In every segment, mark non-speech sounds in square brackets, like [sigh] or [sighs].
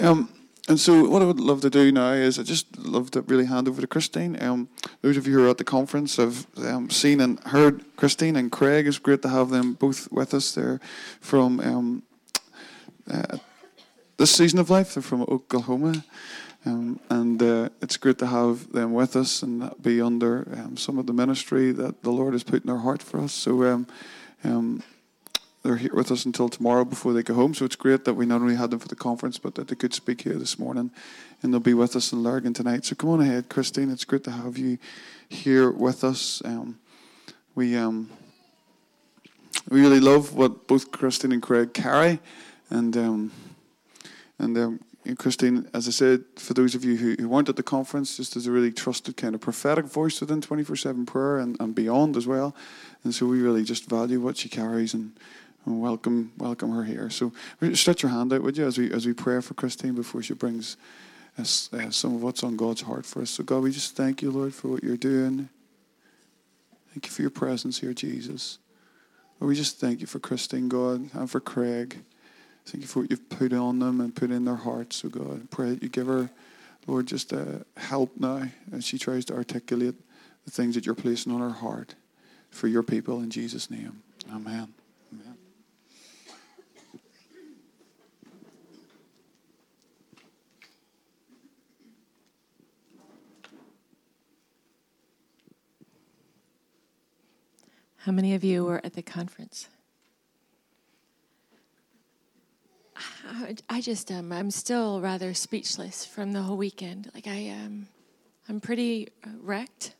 Um, and so, what I would love to do now is I just love to really hand over to Christine. Um, those of you who are at the conference have um, seen and heard Christine and Craig. It's great to have them both with us. They're from um, uh, this season of life. They're from Oklahoma. Um, and uh, it's great to have them with us and be under um, some of the ministry that the Lord has put in their heart for us. So um, um, they're here with us until tomorrow before they go home. So it's great that we not only had them for the conference, but that they could speak here this morning, and they'll be with us in Lurgan tonight. So come on ahead, Christine. It's great to have you here with us. Um, we um, we really love what both Christine and Craig carry, and um, and and Christine, as I said, for those of you who, who weren't at the conference, just as a really trusted kind of prophetic voice within 24 7 prayer and, and beyond as well. And so we really just value what she carries and, and welcome welcome her here. So stretch your hand out, would you, as we, as we pray for Christine before she brings us uh, some of what's on God's heart for us. So, God, we just thank you, Lord, for what you're doing. Thank you for your presence here, Jesus. Lord, we just thank you for Christine, God, and for Craig. Thank you for what you've put on them and put in their hearts, so God. Pray that you give her, Lord, just uh, help now as she tries to articulate the things that you're placing on her heart for your people in Jesus' name. Amen. How many of you were at the conference? I just um, I'm still rather speechless from the whole weekend. Like I um, I'm pretty uh, wrecked.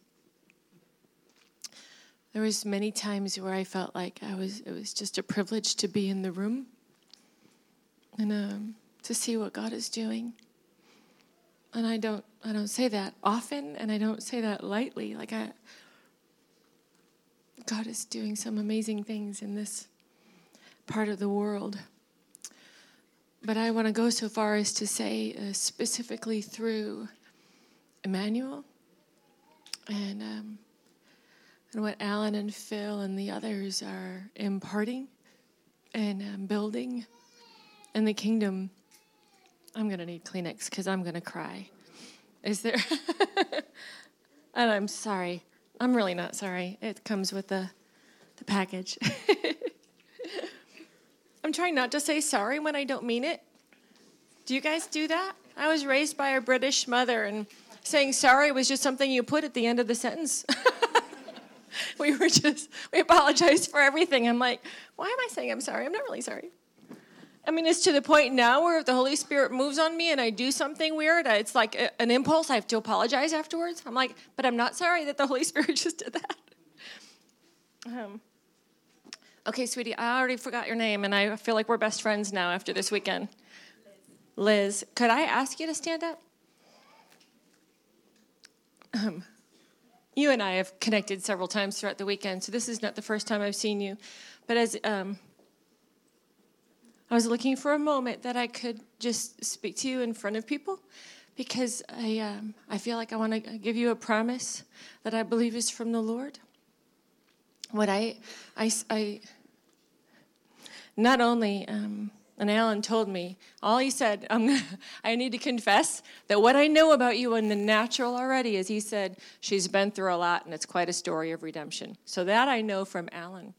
There was many times where I felt like I was it was just a privilege to be in the room and um, to see what God is doing. And I don't I don't say that often, and I don't say that lightly. Like I God is doing some amazing things in this part of the world. But I want to go so far as to say, uh, specifically through Emmanuel and, um, and what Alan and Phil and the others are imparting and um, building in the kingdom. I'm going to need Kleenex because I'm going to cry. Is there? [laughs] and I'm sorry. I'm really not sorry. It comes with the, the package. [laughs] I'm trying not to say sorry when I don't mean it. Do you guys do that? I was raised by a British mother, and saying sorry was just something you put at the end of the sentence. [laughs] we were just, we apologized for everything. I'm like, why am I saying I'm sorry? I'm not really sorry. I mean, it's to the point now where if the Holy Spirit moves on me and I do something weird, it's like a, an impulse. I have to apologize afterwards. I'm like, but I'm not sorry that the Holy [laughs] Spirit just did that. Um, Okay, sweetie, I already forgot your name, and I feel like we're best friends now after this weekend. Liz, could I ask you to stand up? Um, you and I have connected several times throughout the weekend, so this is not the first time I've seen you. But as um, I was looking for a moment that I could just speak to you in front of people, because I um, I feel like I want to give you a promise that I believe is from the Lord what I, I, I not only, um, and Alan told me, all he said, [laughs] I need to confess that what I know about you in the natural already is he said, she's been through a lot and it's quite a story of redemption. So that I know from Alan.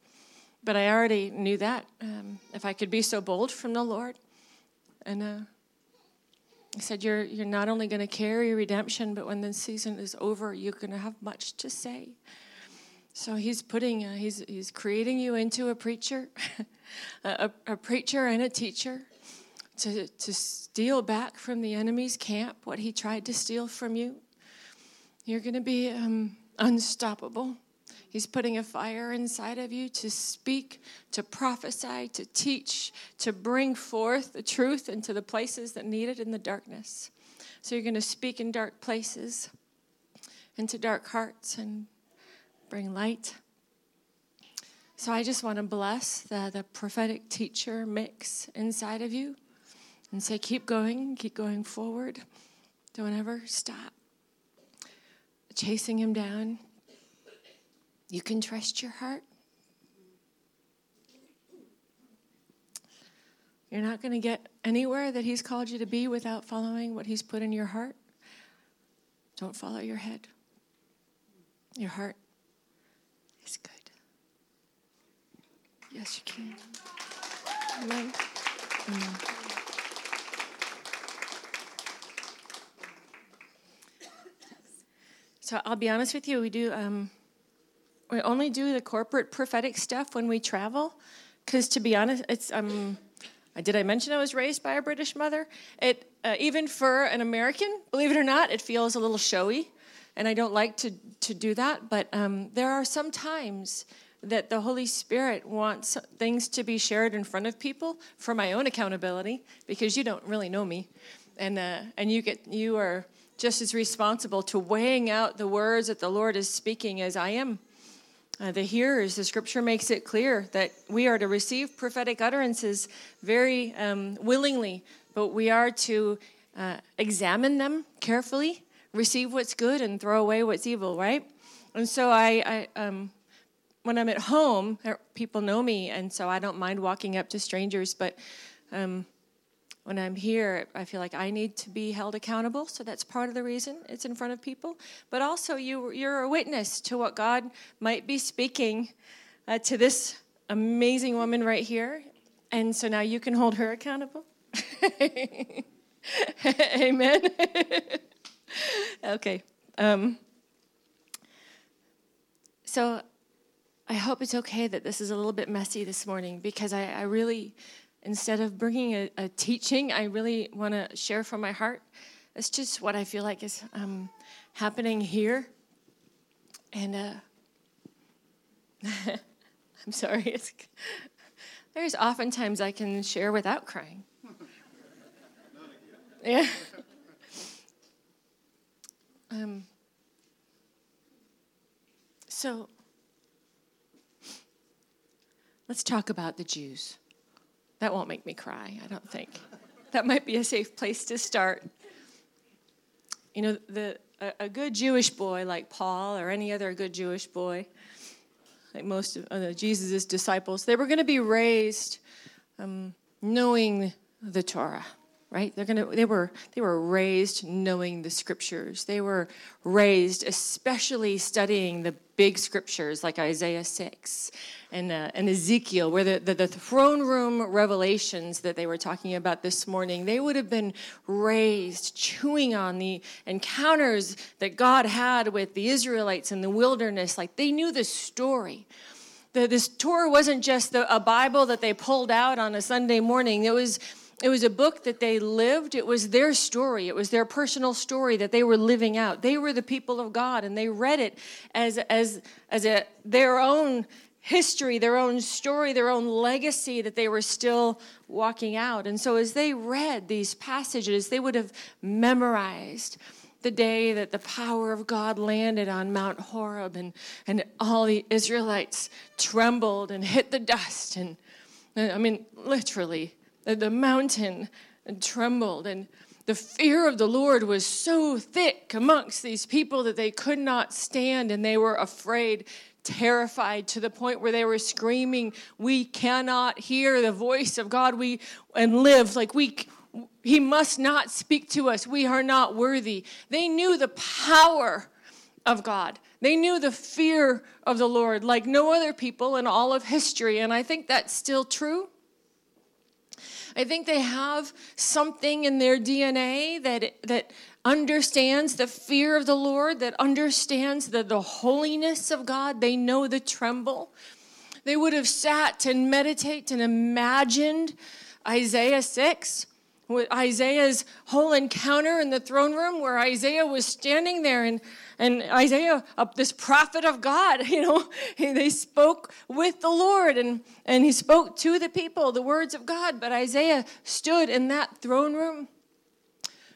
But I already knew that, um, if I could be so bold from the Lord. And uh, he said, you're, you're not only going to carry redemption, but when the season is over, you're going to have much to say. So he's putting, uh, he's, he's creating you into a preacher, [laughs] a, a, preacher and a teacher to, to steal back from the enemy's camp what he tried to steal from you. You're going to be um, unstoppable. He's putting a fire inside of you to speak, to prophesy, to teach, to bring forth the truth into the places that need it in the darkness. So you're going to speak in dark places, into dark hearts, and bring light. So I just want to bless the, the prophetic teacher mix inside of you and say, keep going, keep going forward. Don't ever stop chasing him down. You can trust your heart. You're not going to get anywhere that He's called you to be without following what He's put in your heart. Don't follow your head. Your heart is good. Yes, you can. Amen. Amen. So I'll be honest with you, we do um, we only do the corporate prophetic stuff when we travel, because to be honest, it's um, did I mention I was raised by a British mother? It uh, even for an American, believe it or not, it feels a little showy, and I don't like to to do that. But um, there are some times that the Holy Spirit wants things to be shared in front of people for my own accountability, because you don't really know me, and uh, and you get you are just as responsible to weighing out the words that the Lord is speaking as I am. Uh, the hearers, the scripture makes it clear that we are to receive prophetic utterances very um, willingly, but we are to uh, examine them carefully, receive what's good, and throw away what's evil, right? And so I, I um, when I'm at home, er, people know me, and so I don't mind walking up to strangers, but um, when I'm here, I feel like I need to be held accountable. So that's part of the reason it's in front of people. But also, you, you're a witness to what God might be speaking uh, to this amazing woman right here. And so now you can hold her accountable. [laughs] Amen. [laughs] okay. Um, so I hope it's okay that this is a little bit messy this morning because I, I really instead of bringing a, a teaching, I really want to share from my heart. It's just what I feel like is um, happening here. And uh, [laughs] I'm sorry. [laughs] There's oftentimes I can share without crying. [laughs] Yeah. Um, so let's talk about the Jews. That won't make me cry, I don't think. that might be a safe place to start. You know, the, a, a good Jewish boy like Paul or any other good Jewish boy, like most of uh, Jesus' disciples, they were going to be raised um, knowing the Torah right they're gonna they were they were raised knowing the scriptures they were raised especially studying the big scriptures like isaiah 6 and, uh, and Ezekiel, where the, the, the, throne room revelations that they were talking about this morning, they would have been raised, chewing on the encounters that God had with the Israelites in the wilderness. Like they knew the story. The, this Torah wasn't just the, a Bible that they pulled out on a Sunday morning. It was it was a book that they lived. It was their story. It was their personal story that they were living out. They were the people of God, and they read it as as as a their own history, their own story, their own legacy that they were still walking out. And so as they read these passages, they would have memorized the day that the power of God landed on Mount Horeb and, and all the Israelites trembled and hit the dust. And I mean, literally, the mountain trembled and the fear of the Lord was so thick amongst these people that they could not stand and they were afraid terrified to the point where they were screaming, "We cannot hear the voice of God. We and live like we he must not speak to us. We are not worthy." They knew the power of God. They knew the fear of the Lord like no other people in all of history, and I think that's still true. I think they have something in their DNA that that understands the fear of the Lord, that understands the, the holiness of God. They know the tremble. They would have sat and meditate and imagined Isaiah 6 Isaiah's whole encounter in the throne room where Isaiah was standing there and, and Isaiah, uh, this prophet of God, [laughs] you know, he, they spoke with the Lord and, and he spoke to the people the words of God. But Isaiah stood in that throne room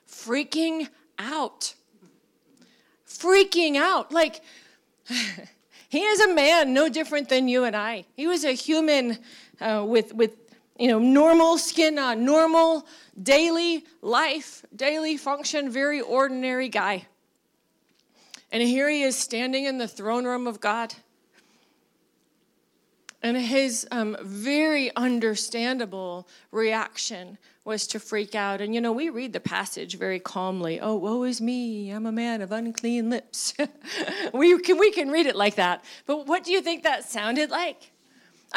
freaking out. Freaking out. Like, [sighs] he is a man no different than you and I. He was a human uh, with, with, you know, normal skin on, normal daily life, daily function, very ordinary guy. And here he is standing in the throne room of God. And his um, very understandable reaction was to freak out. And you know, we read the passage very calmly. Oh, woe is me! I'm a man of unclean lips. [laughs] we can we can read it like that. But what do you think that sounded like?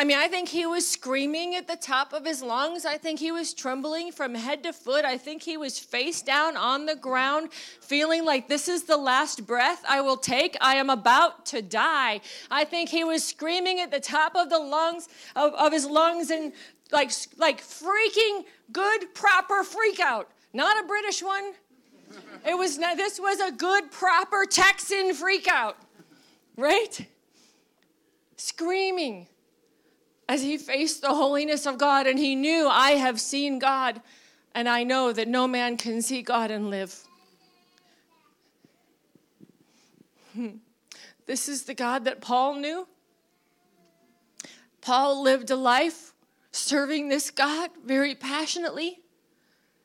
I mean, I think he was screaming at the top of his lungs. I think he was trembling from head to foot. I think he was face down on the ground, feeling like this is the last breath I will take. I am about to die. I think he was screaming at the top of the lungs of, of his lungs and like like freaking good proper freak out. Not a British one. It was this was a good proper Texan freak out. Right? Screaming as he faced the holiness of God and he knew, I have seen God and I know that no man can see God and live. [laughs] This is the God that Paul knew. Paul lived a life serving this God very passionately.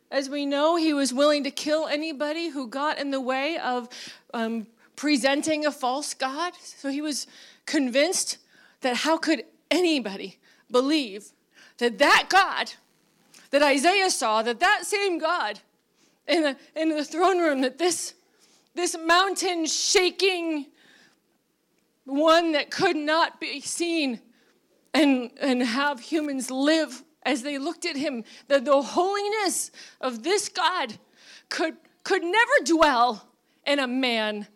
As we know, he was willing to kill anybody who got in the way of um, presenting a false God. So he was convinced that how could anybody believe that that God that Isaiah saw, that that same God in the, in the throne room, that this, this mountain shaking one that could not be seen and, and have humans live as they looked at him, that the holiness of this God could, could never dwell in a man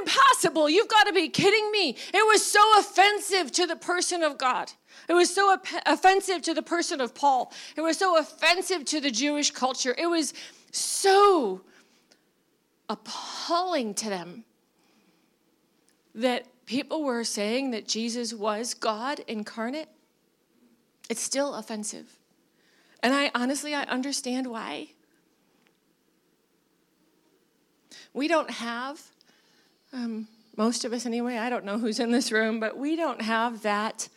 Impossible. You've got to be kidding me. It was so offensive to the person of God. It was so op- offensive to the person of Paul. It was so offensive to the Jewish culture. It was so appalling to them that people were saying that Jesus was God incarnate. It's still offensive. And I honestly, I understand why. We don't have um, most of us anyway. I don't know who's in this room, but we don't have that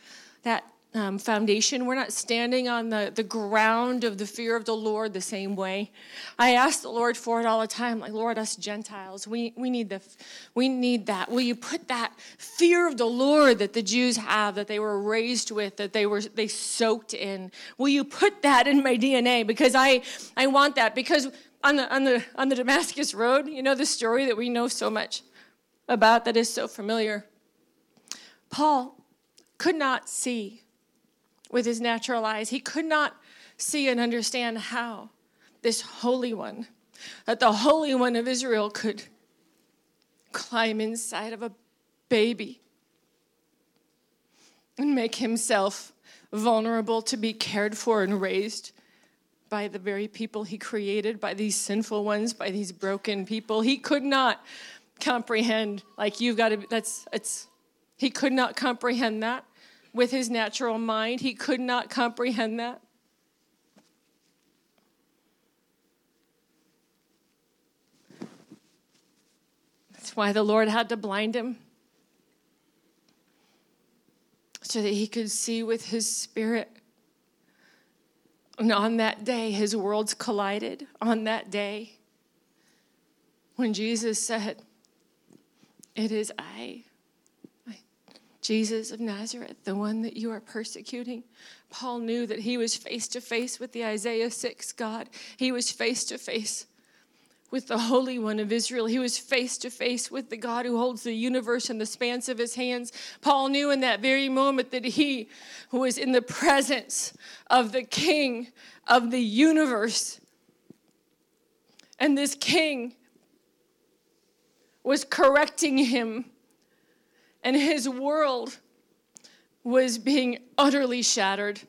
that um, foundation. We're not standing on the, the ground of the fear of the Lord the same way. I ask the Lord for it all the time, like Lord, us Gentiles, we, we need the we need that. Will you put that fear of the Lord that the Jews have, that they were raised with, that they were they soaked in? Will you put that in my DNA? Because I I want that. Because on the on the on the Damascus Road, you know the story that we know so much about that is so familiar. Paul could not see with his natural eyes, he could not see and understand how this Holy One, that the Holy One of Israel could climb inside of a baby and make himself vulnerable to be cared for and raised by the very people he created, by these sinful ones, by these broken people. He could not comprehend like you've got to that's it's he could not comprehend that with his natural mind. He could not comprehend that. That's why the lord had to blind him. So that he could see with his spirit. And on that day his worlds collided. On that day when jesus said it is I, Jesus of Nazareth, the one that you are persecuting. Paul knew that he was face to face with the Isaiah 6 God. He was face to face with the Holy One of Israel. He was face to face with the God who holds the universe in the spans of his hands. Paul knew in that very moment that he was in the presence of the King of the universe. And this King was correcting him, and his world was being utterly shattered.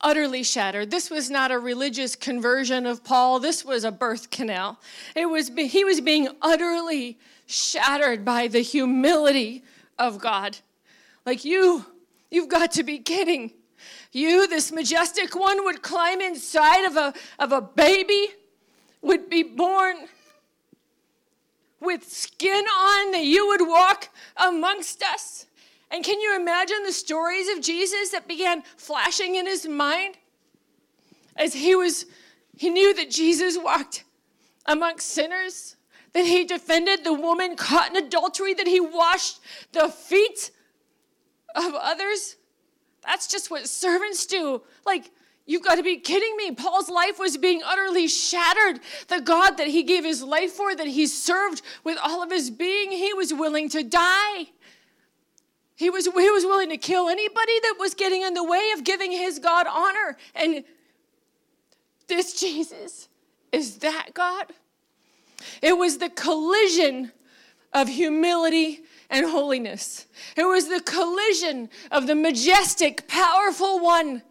Utterly shattered. This was not a religious conversion of Paul. This was a birth canal. It was he was being utterly shattered by the humility of God. Like you, you've got to be kidding. You, this majestic one, would climb inside of a, of a baby, would be born with skin on that you would walk amongst us? And can you imagine the stories of Jesus that began flashing in his mind as he was he knew that Jesus walked amongst sinners, that he defended the woman caught in adultery, that he washed the feet of others, that's just what servants do. Like, You've got to be kidding me. Paul's life was being utterly shattered. The God that he gave his life for, that he served with all of his being, he was willing to die. He was, he was willing to kill anybody that was getting in the way of giving his God honor. And this Jesus is that God. It was the collision of humility and holiness. It was the collision of the majestic, powerful one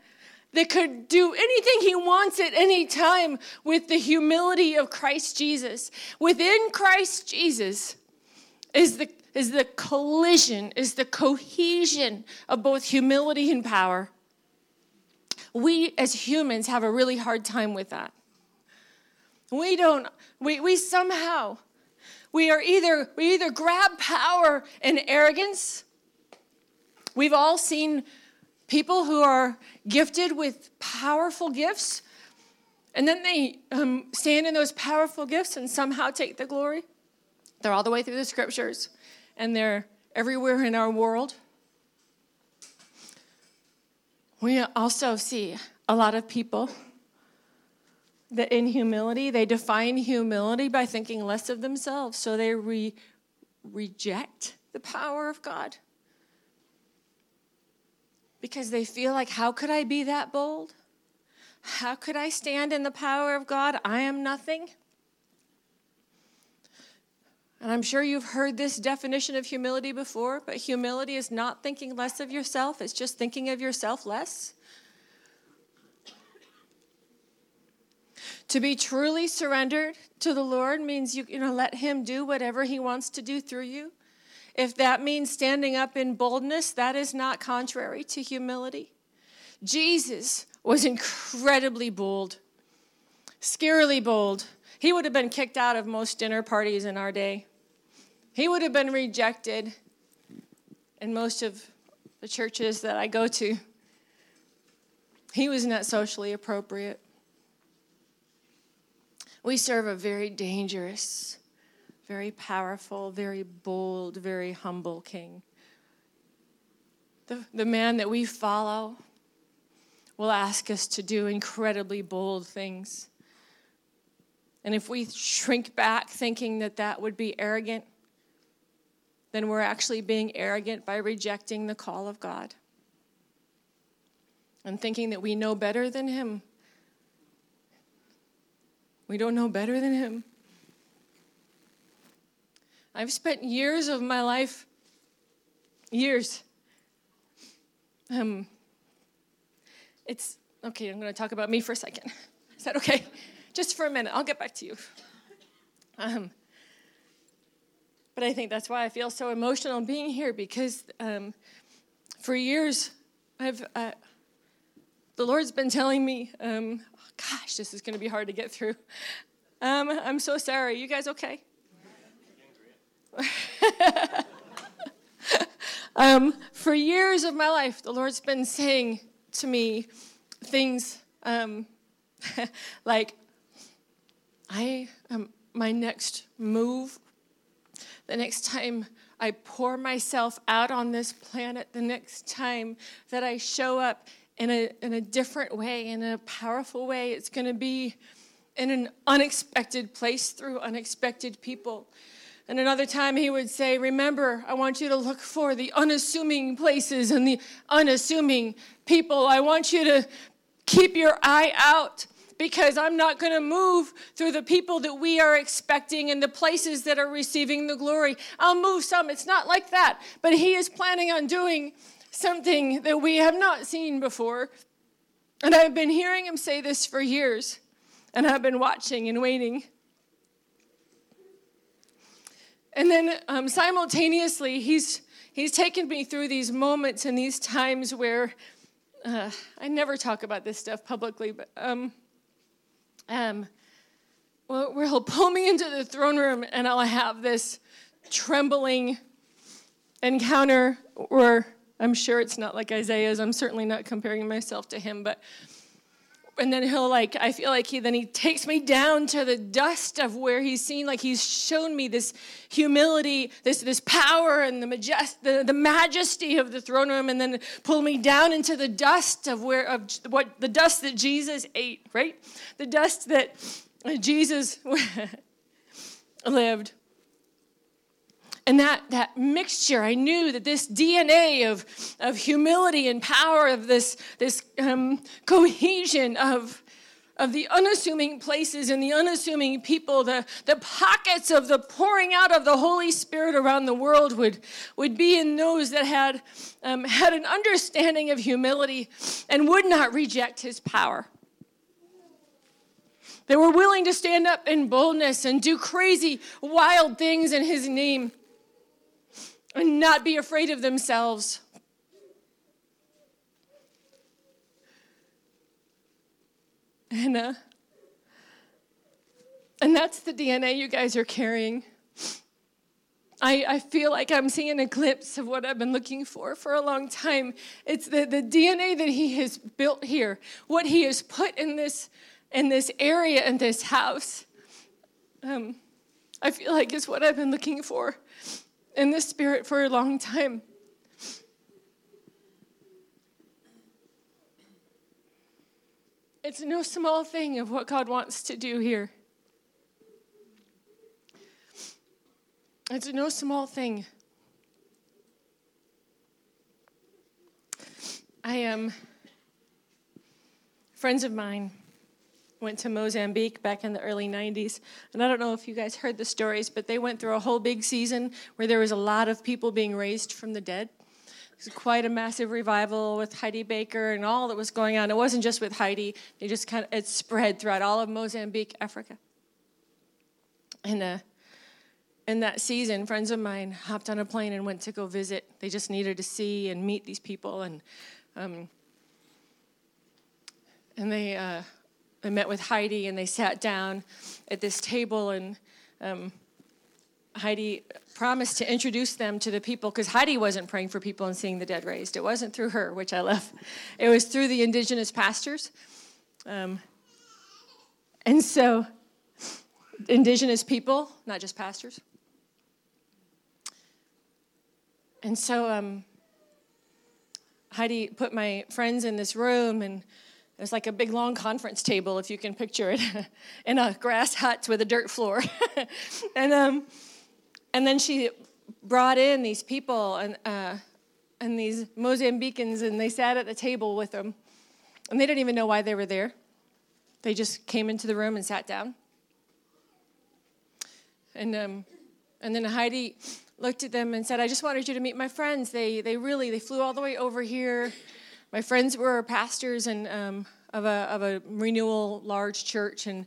that could do anything he wants at any time with the humility of Christ Jesus. Within Christ Jesus is the, is the collision, is the cohesion of both humility and power. We as humans have a really hard time with that. We don't, we, we somehow, we are either, we either grab power and arrogance. We've all seen people who are gifted with powerful gifts, and then they um, stand in those powerful gifts and somehow take the glory. They're all the way through the scriptures, and they're everywhere in our world. We also see a lot of people that in humility, they define humility by thinking less of themselves. So they re- reject the power of God because they feel like, how could I be that bold? How could I stand in the power of God? I am nothing. And I'm sure you've heard this definition of humility before, but humility is not thinking less of yourself, it's just thinking of yourself less. To be truly surrendered to the Lord means you, you know, let Him do whatever He wants to do through you. If that means standing up in boldness, that is not contrary to humility. Jesus was incredibly bold, scarily bold. He would have been kicked out of most dinner parties in our day. He would have been rejected in most of the churches that I go to. He was not socially appropriate. We serve a very dangerous, very powerful, very bold, very humble king. The, the man that we follow will ask us to do incredibly bold things. And if we shrink back thinking that that would be arrogant, then we're actually being arrogant by rejecting the call of God and thinking that we know better than Him. We don't know better than Him. I've spent years of my life, years. Um, it's okay, I'm going to talk about me for a second. [laughs] Is that okay? Just for a minute. I'll get back to you. Um, but I think that's why I feel so emotional being here because um, for years, I've uh, the Lord's been telling me, um, oh, gosh, this is going to be hard to get through. Um, I'm so sorry. You guys okay? [laughs] um, for years of my life, the Lord's been saying to me things um, [laughs] like, I am my next move, the next time I pour myself out on this planet, the next time that I show up in a, in a different way, in a powerful way, it's going to be in an unexpected place through unexpected people. And another time he would say, Remember, I want you to look for the unassuming places and the unassuming people. I want you to keep your eye out because I'm not going to move through the people that we are expecting and the places that are receiving the glory. I'll move some. It's not like that. But he is planning on doing something that we have not seen before. And I've been hearing him say this for years, and I've been watching and waiting. And then um, simultaneously, he's, he's taken me through these moments and these times where uh, I never talk about this stuff publicly, but um, um, well, where he'll pull me into the throne room and I'll have this trembling encounter where I'm sure it's not like Isaiah's. I'm certainly not comparing myself to him, but and then he'll like i feel like he then he takes me down to the dust of where he's seen like he's shown me this humility this this power and the majest the, the majesty of the throne room and then pull me down into the dust of where of what the dust that jesus ate right? The dust that jesus [laughs] lived and that, that mixture, I knew that this DNA of, of humility and power, of this, this um, cohesion of, of the unassuming places and the unassuming people, the, the pockets of the pouring out of the Holy Spirit around the world would, would be in those that had, um, had an understanding of humility and would not reject his power. They were willing to stand up in boldness and do crazy, wild things in his name and not be afraid of themselves. And, uh, and that's the DNA you guys are carrying. I, I feel like I'm seeing a glimpse of what I've been looking for for a long time. It's the, the DNA that he has built here, what he has put in this, in this area, in this house. Um, I feel like is what I've been looking for in the Spirit for a long time. It's no small thing of what God wants to do here. It's no small thing. I am friends of mine went to Mozambique back in the early 90s. And I don't know if you guys heard the stories, but they went through a whole big season where there was a lot of people being raised from the dead. It was quite a massive revival with Heidi Baker and all that was going on. It wasn't just with Heidi, it just kind of it spread throughout all of Mozambique, Africa. And uh, in that season, friends of mine hopped on a plane and went to go visit. They just needed to see and meet these people. And um, and they uh, I met with Heidi and they sat down at this table and um, Heidi promised to introduce them to the people because Heidi wasn't praying for people and seeing the dead raised. It wasn't through her, which I love. It was through the indigenous pastors. Um, and so, indigenous people, not just pastors. And so, um, Heidi put my friends in this room and it's like a big long conference table, if you can picture it, [laughs] in a grass hut with a dirt floor. [laughs] and, um, and then she brought in these people and, uh, and these Mozambicans, and they sat at the table with them. And they didn't even know why they were there. They just came into the room and sat down. And, um, and then Heidi looked at them and said, I just wanted you to meet my friends. They, they really, they flew all the way over here my friends were pastors and um, of, a, of a renewal large church and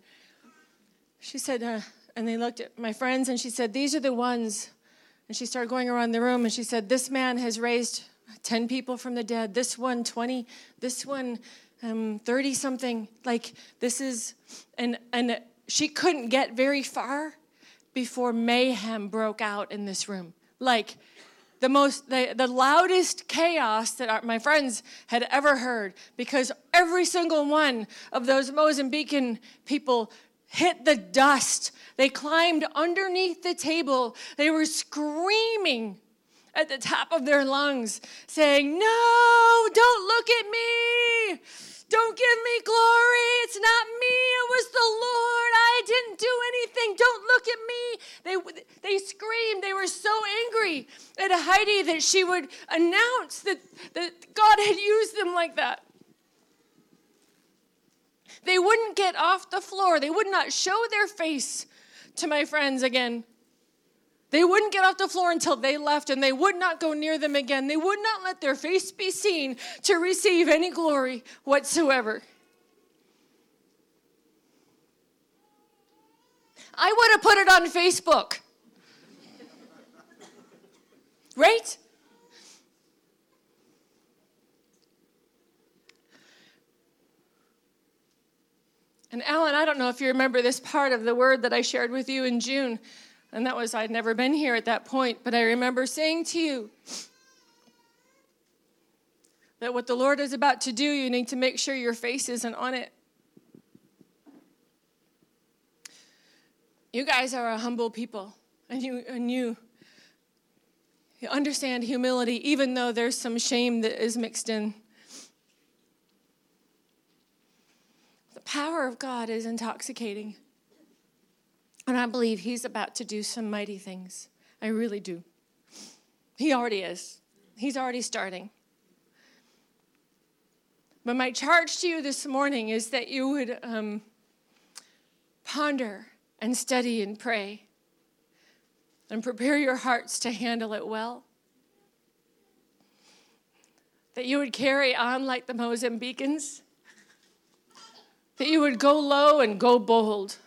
she said uh, and they looked at my friends and she said these are the ones. And she started going around the room and she said this man has raised 10 people from the dead this one 20 this one um, 30 something. Like this is and and she couldn't get very far before mayhem broke out in this room. Like the most the, the loudest chaos that our, my friends had ever heard because every single one of those Mozambican people hit the dust. They climbed underneath the table. They were screaming at the top of their lungs, saying, No, don't look at me. Don't give me glory. It's not me. It was the Lord. I didn't do anything. Don't look at me. They, they screamed. They were so angry at Heidi that she would announce that, that God had used them like that. They wouldn't get off the floor. They would not show their face to my friends again. They wouldn't get off the floor until they left, and they would not go near them again. They would not let their face be seen to receive any glory whatsoever. I would have put it on Facebook. Right? And Alan, I don't know if you remember this part of the word that I shared with you in June. And that was, I'd never been here at that point, but I remember saying to you that what the Lord is about to do, you need to make sure your face isn't on it. You guys are a humble people, and you, and you, you understand humility, even though there's some shame that is mixed in. The power of God is intoxicating. And I believe He's about to do some mighty things. I really do. He already is, He's already starting. But my charge to you this morning is that you would um, ponder and study and pray and prepare your hearts to handle it well. That you would carry on like the Mozambicans. That you would go low and go bold.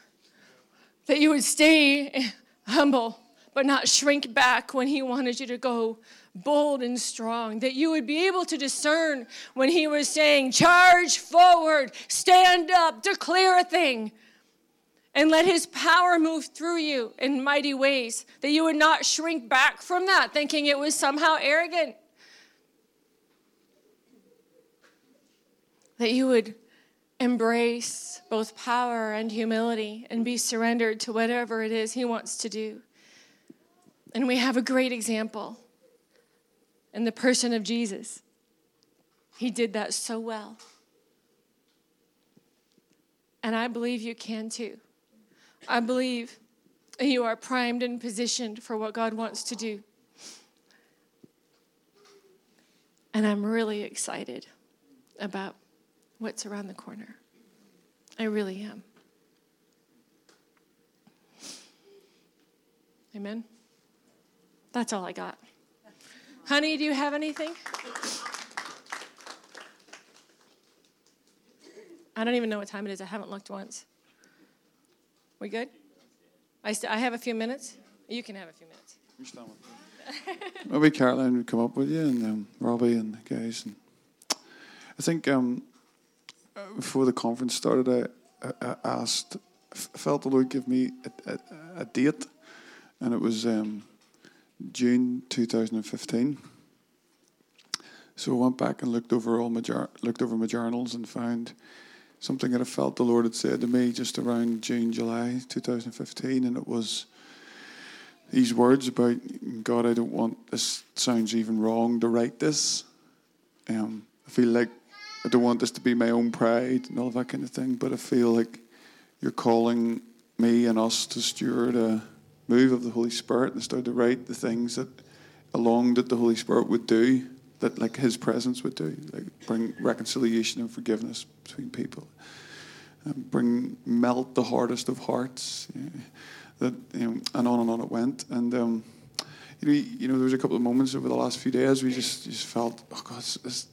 That you would stay humble but not shrink back when He wanted you to go bold and strong, that you would be able to discern when he was saying, Charge forward, stand up, declare a thing, and let his power move through you in mighty ways, that you would not shrink back from that, thinking it was somehow arrogant. That you would embrace both power and humility and be surrendered to whatever it is he wants to do. And we have a great example in the person of Jesus. He did that so well. And I believe you can too. I believe you are primed and positioned for what God wants to do. And I'm really excited about what's around the corner. I really am. Amen. That's all I got. Honey, do you have anything? I don't even know what time it is. I haven't looked once. We good? I, st- I have a few minutes. You can have a few minutes. Maybe Caroline would come up with you and um, Robbie and the guys. And I think um, before the conference started, I, I asked, felt the Lord give me a, a, a date, and it was um, June 2015. So I went back and looked over all my looked over my journals and found something that I felt the Lord had said to me just around June, July 2015, and it was these words about God. I don't want this. Sounds even wrong to write this. Um, I feel like I don't want this to be my own pride and all of that kind of thing, but I feel like you're calling me and us to steward a move of the Holy Spirit and start to write the things that along that the Holy Spirit would do, that like His presence would do, like bring reconciliation and forgiveness between people, and bring melt the hardest of hearts, that you know, and on and on it went, and. Um, you know, you know, there was a couple of moments over the last few days we just, just felt, oh God, this,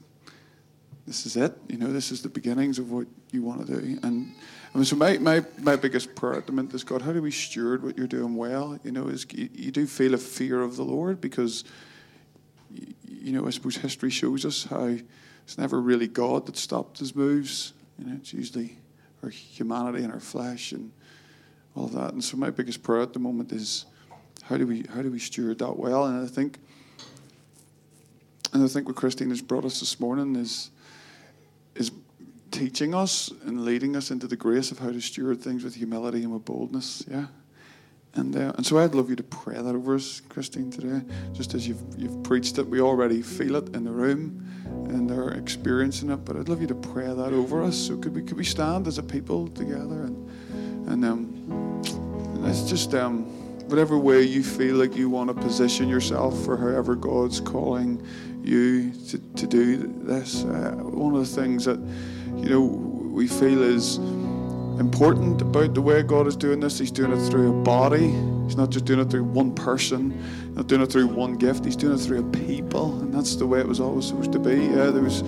this is it. You know, this is the beginnings of what you want to do. And I mean, so my, my, my biggest prayer at the moment is God, how do we steward what you're doing well? You know, is you, you do feel a fear of the Lord because, you know, I suppose history shows us how it's never really God that stopped his moves. You know, it's usually our humanity and our flesh and all that. And so my biggest prayer at the moment is how do we how do we steward that well? And I think and I think what Christine has brought us this morning is is teaching us and leading us into the grace of how to steward things with humility and with boldness. Yeah. And, uh, and so I'd love you to pray that over us, Christine, today. Just as you've, you've preached it, we already feel it in the room and they're experiencing it. But I'd love you to pray that over us. So could we could we stand as a people together and and um, let's just um, whatever way you feel like you want to position yourself for however God's calling you to, to do this. Uh, one of the things that you know, we feel is important about the way God is doing this. He's doing it through a body. He's not just doing it through one person, not doing it through one gift. He's doing it through a people, and that's the way it was always supposed to be. Yeah, there was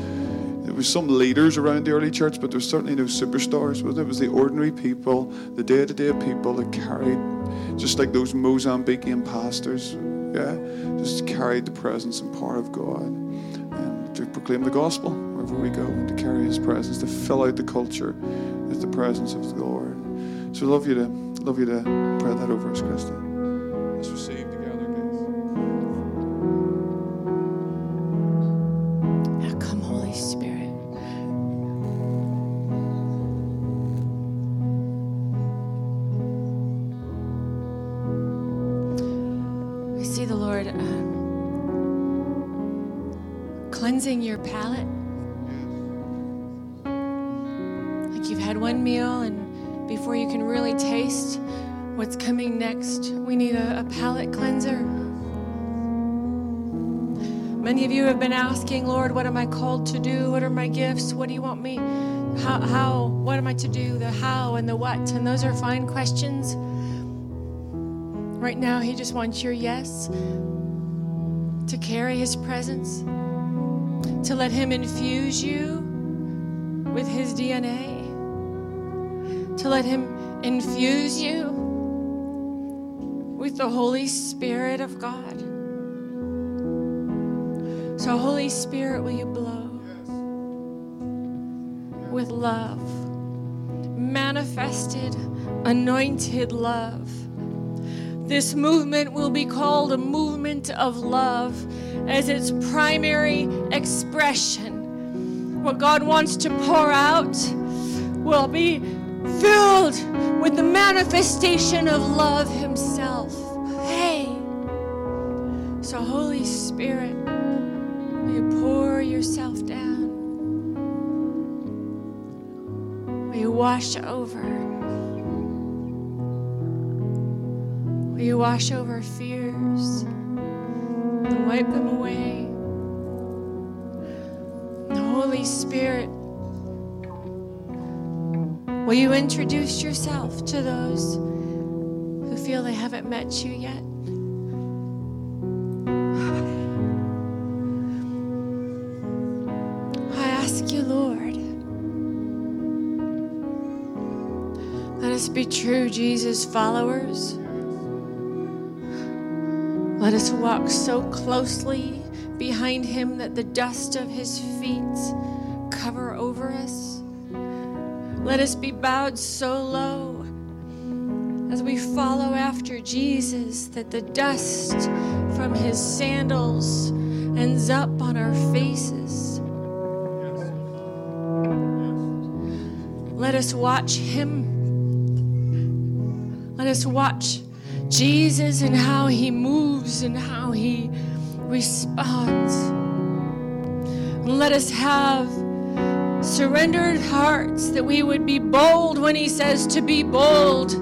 there was some leaders around the early church, but there was certainly no superstars. But it was the ordinary people, the day-to-day people that carried, just like those Mozambican pastors. Yeah, just carry the presence and power of God and to proclaim the gospel wherever we go and to carry His presence, to fill out the culture with the presence of the Lord. So, love you to love you to pray that over us, Christy. The Lord um, cleansing your palate. Like you've had one meal, and before you can really taste what's coming next, we need a, a palate cleanser. Many of you have been asking, Lord, what am I called to do? What are my gifts? What do you want me? How, how what am I to do? The how and the what. And those are fine questions. Right now, He just wants your yes to carry His presence, to let Him infuse you with His DNA, to let Him infuse you with the Holy Spirit of God. So, Holy Spirit, will you blow with love, manifested, anointed love? This movement will be called a movement of love as its primary expression. What God wants to pour out will be filled with the manifestation of love Himself. Hey. So, Holy Spirit, you pour yourself down? Will you wash over? Will you wash over fears and wipe them away? The Holy Spirit, will you introduce yourself to those who feel they haven't met you yet? I ask you, Lord, let us be true Jesus followers. Let us walk so closely behind him that the dust of his feet cover over us. Let us be bowed so low as we follow after Jesus that the dust from his sandals ends up on our faces. Let us watch him. Let us watch Jesus and how he moves and how he responds. And let us have surrendered hearts that we would be bold when he says to be bold.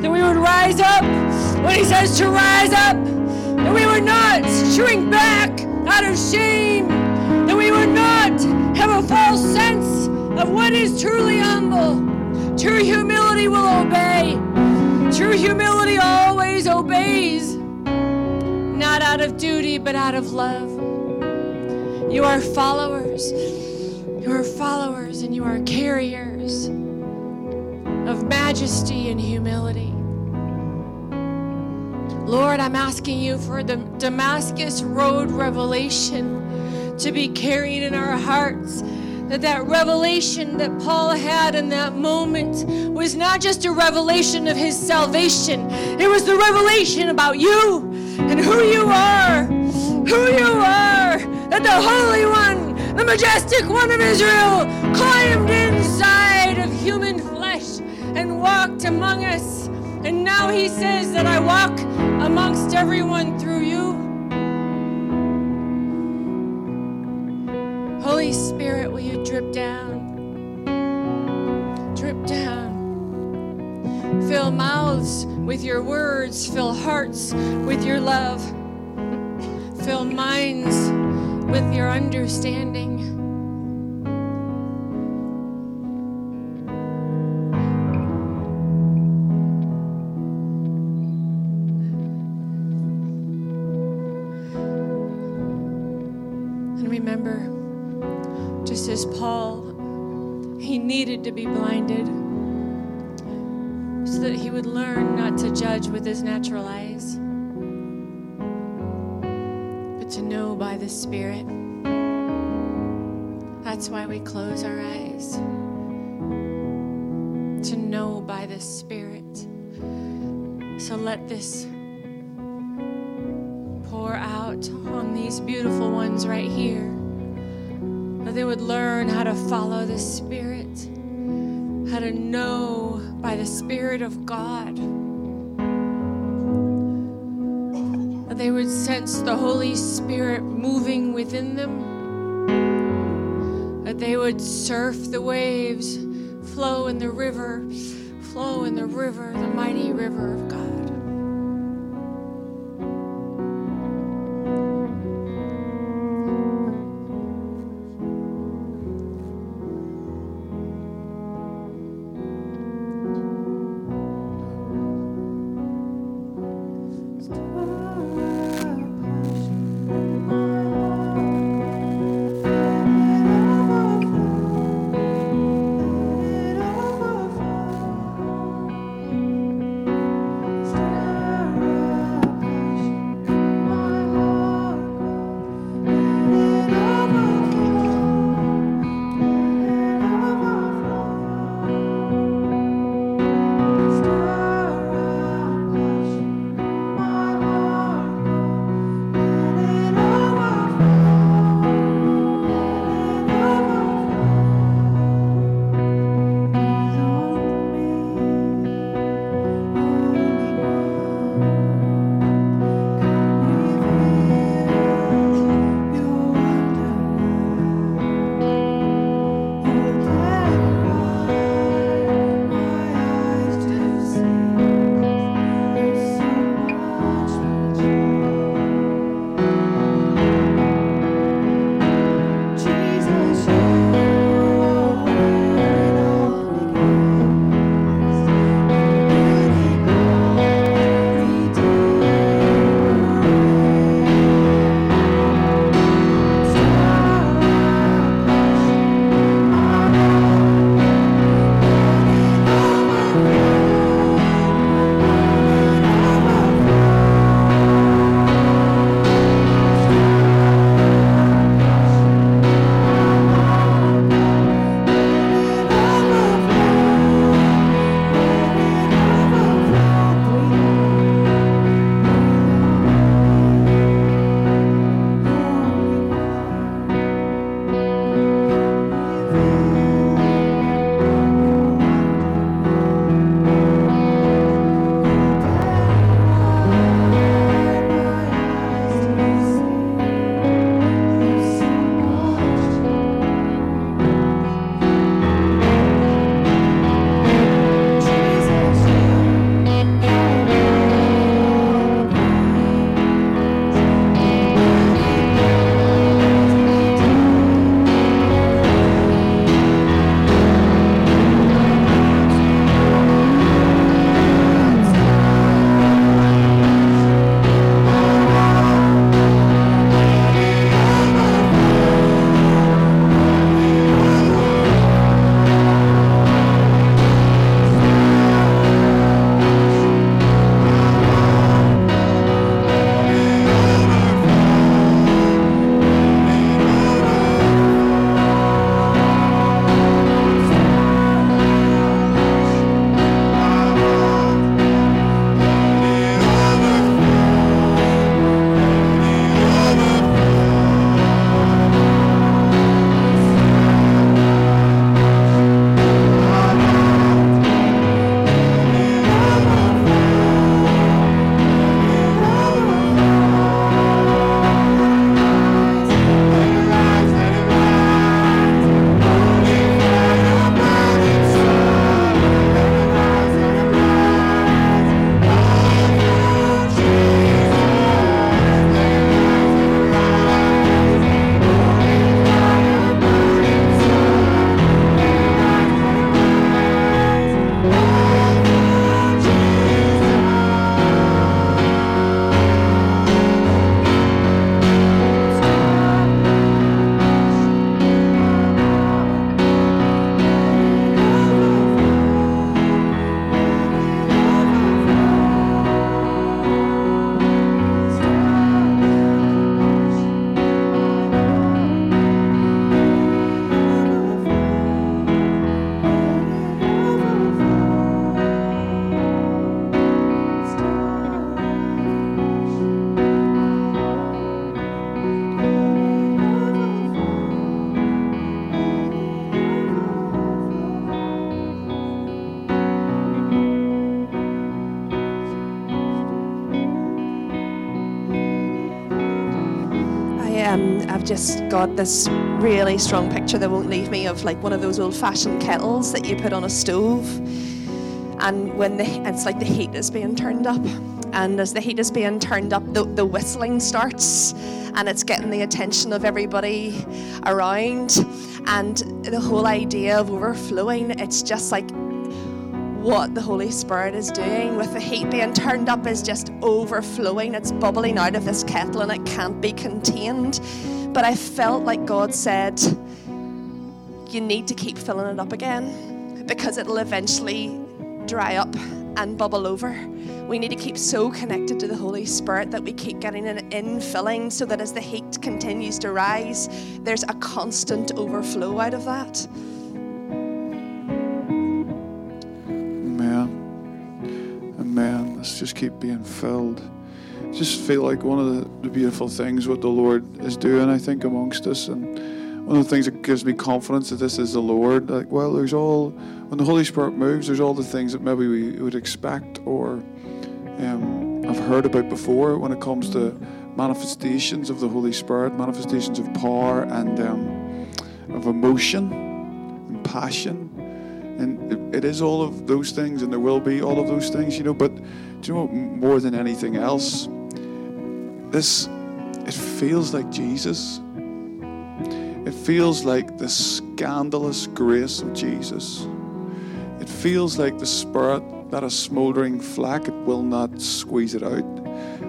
That we would rise up when he says to rise up. That we would not shrink back out of shame. That we would not have a false sense of what is truly humble. True humility will obey. True humility always obeys, not out of duty, but out of love. You are followers. You are followers and you are carriers of majesty and humility. Lord, I'm asking you for the Damascus Road revelation to be carried in our hearts that that revelation that Paul had in that moment was not just a revelation of his salvation. It was the revelation about you and who you are. Who you are. That the Holy One, the majestic one of Israel, climbed inside of human flesh and walked among us. And now he says that I walk amongst everyone through you. Holy Spirit, will you drip down? Drip down. Fill mouths with your words, fill hearts with your love, fill minds with your understanding. And remember, just as Paul, he needed to be blinded so that he would learn not to judge with his natural eyes, the Spirit. That's why we close our eyes. To know by the Spirit. So let this pour out on these beautiful ones right here. That they would learn how to follow the Spirit, how to know by the Spirit of God. They would sense the Holy Spirit moving within them, that they would surf the waves, flow in the river, flow in the river, the mighty river of God. Just got this really strong picture that won't leave me of like one of those old-fashioned kettles that you put on a stove, and when the it's like the heat is being turned up, and as the heat is being turned up, the, the whistling starts, and it's getting the attention of everybody around, and the whole idea of overflowing, it's just like what the Holy Spirit is doing with the heat being turned up is just overflowing. It's bubbling out of this kettle and it can't be contained. But I felt like God said, You need to keep filling it up again because it'll eventually dry up and bubble over. We need to keep so connected to the Holy Spirit that we keep getting an infilling so that as the heat continues to rise, there's a constant overflow out of that. Amen. Amen. Let's just keep being filled. Just feel like one of the, beautiful things what the Lord is doing, I think, amongst us. And one of the things that gives me confidence that this is the Lord. Like, well, there's all, when the Holy Spirit moves, there's all the things that maybe we would expect or um, I've heard about before when it comes to manifestations of the Holy Spirit, manifestations of power and um, of emotion and passion and it, it is all of those things, and there will be all of those things, you know. But do you know? More than anything else, this it feels like Jesus. It feels like the scandalous grace of Jesus. It feels like the Spirit that a smouldering flack, it will not squeeze it out.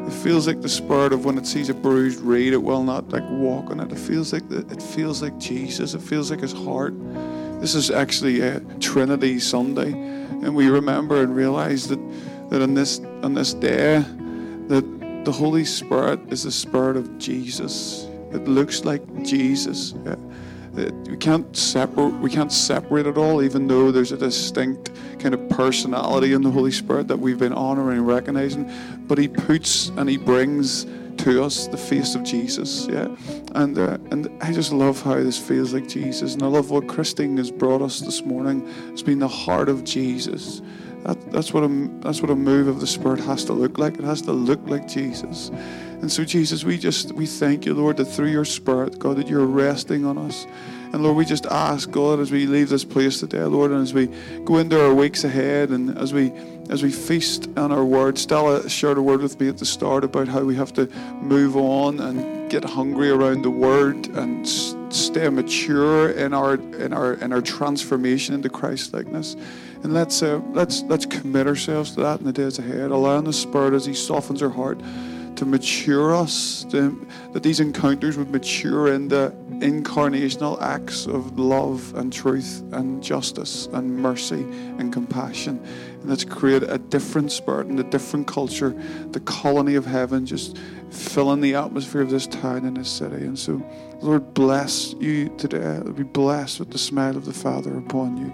It feels like the spirit of when it sees a bruised reed, it will not like walk on it. It feels like the, it feels like Jesus. It feels like His heart. This is actually a Trinity Sunday, and we remember and realize that that on this on this day, that the Holy Spirit is the Spirit of Jesus. It looks like Jesus. We can't separate. We can't separate it all, even though there's a distinct kind of personality in the Holy Spirit that we've been honoring and recognizing. But He puts and He brings to us the face of Jesus. Yeah, and uh, and I just love how this feels like Jesus, and I love what Christine has brought us this morning. It's been the heart of Jesus. That, that's what a that's what a move of the Spirit has to look like. It has to look like Jesus. And so, Jesus, we just we thank you, Lord, that through your Spirit, God, that you're resting on us. And Lord, we just ask, God, as we leave this place today, Lord, and as we go into our weeks ahead, and as we as we feast on our word, Stella shared a word with me at the start about how we have to move on and get hungry around the word and stay mature in our in our in our transformation into Christ likeness. And let's uh, let's let's commit ourselves to that in the days ahead, allowing the Spirit as He softens our heart to mature us, to, that these encounters would mature in the incarnational acts of love and truth and justice and mercy and compassion. And let's create a different spirit and a different culture, the colony of heaven, just filling the atmosphere of this town and this city. And so, Lord, bless you today. Be blessed with the smile of the Father upon you.